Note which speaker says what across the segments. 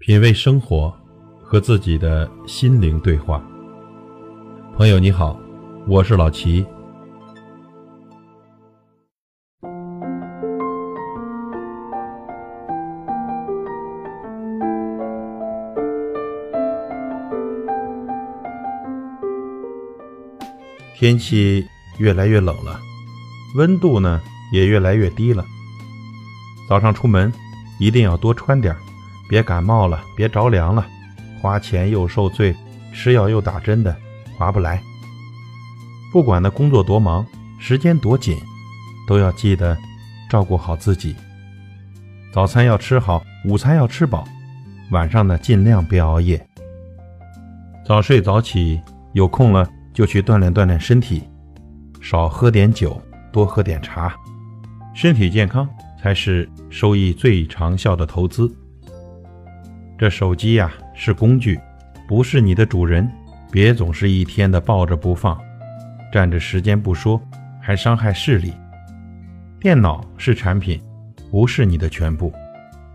Speaker 1: 品味生活，和自己的心灵对话。朋友你好，我是老齐。天气越来越冷了，温度呢也越来越低了。早上出门一定要多穿点儿。别感冒了，别着凉了，花钱又受罪，吃药又打针的，划不来。不管那工作多忙，时间多紧，都要记得照顾好自己。早餐要吃好，午餐要吃饱，晚上呢尽量别熬夜。早睡早起，有空了就去锻炼锻炼身体，少喝点酒，多喝点茶。身体健康才是收益最长效的投资。这手机呀是工具，不是你的主人，别总是一天的抱着不放，占着时间不说，还伤害视力。电脑是产品，不是你的全部，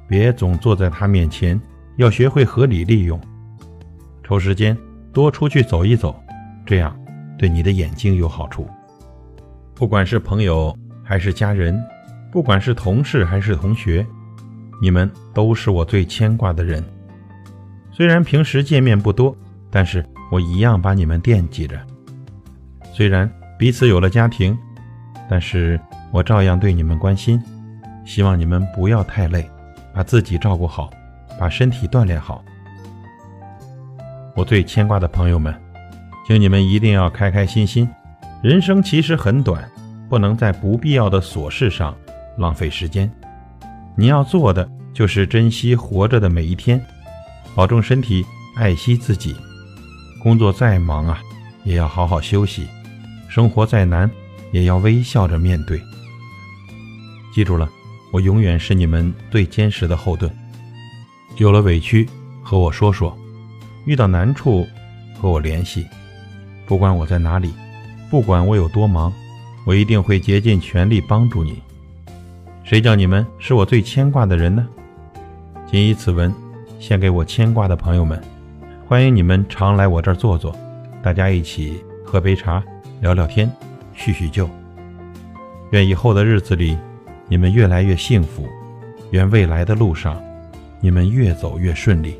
Speaker 1: 别总坐在它面前，要学会合理利用。抽时间多出去走一走，这样对你的眼睛有好处。不管是朋友还是家人，不管是同事还是同学。你们都是我最牵挂的人，虽然平时见面不多，但是我一样把你们惦记着。虽然彼此有了家庭，但是我照样对你们关心。希望你们不要太累，把自己照顾好，把身体锻炼好。我最牵挂的朋友们，请你们一定要开开心心。人生其实很短，不能在不必要的琐事上浪费时间。你要做的就是珍惜活着的每一天，保重身体，爱惜自己。工作再忙啊，也要好好休息；生活再难，也要微笑着面对。记住了，我永远是你们最坚实的后盾。有了委屈，和我说说；遇到难处，和我联系。不管我在哪里，不管我有多忙，我一定会竭尽全力帮助你。谁叫你们是我最牵挂的人呢？谨以此文献给我牵挂的朋友们，欢迎你们常来我这儿坐坐，大家一起喝杯茶，聊聊天，叙叙旧。愿以后的日子里，你们越来越幸福；愿未来的路上，你们越走越顺利。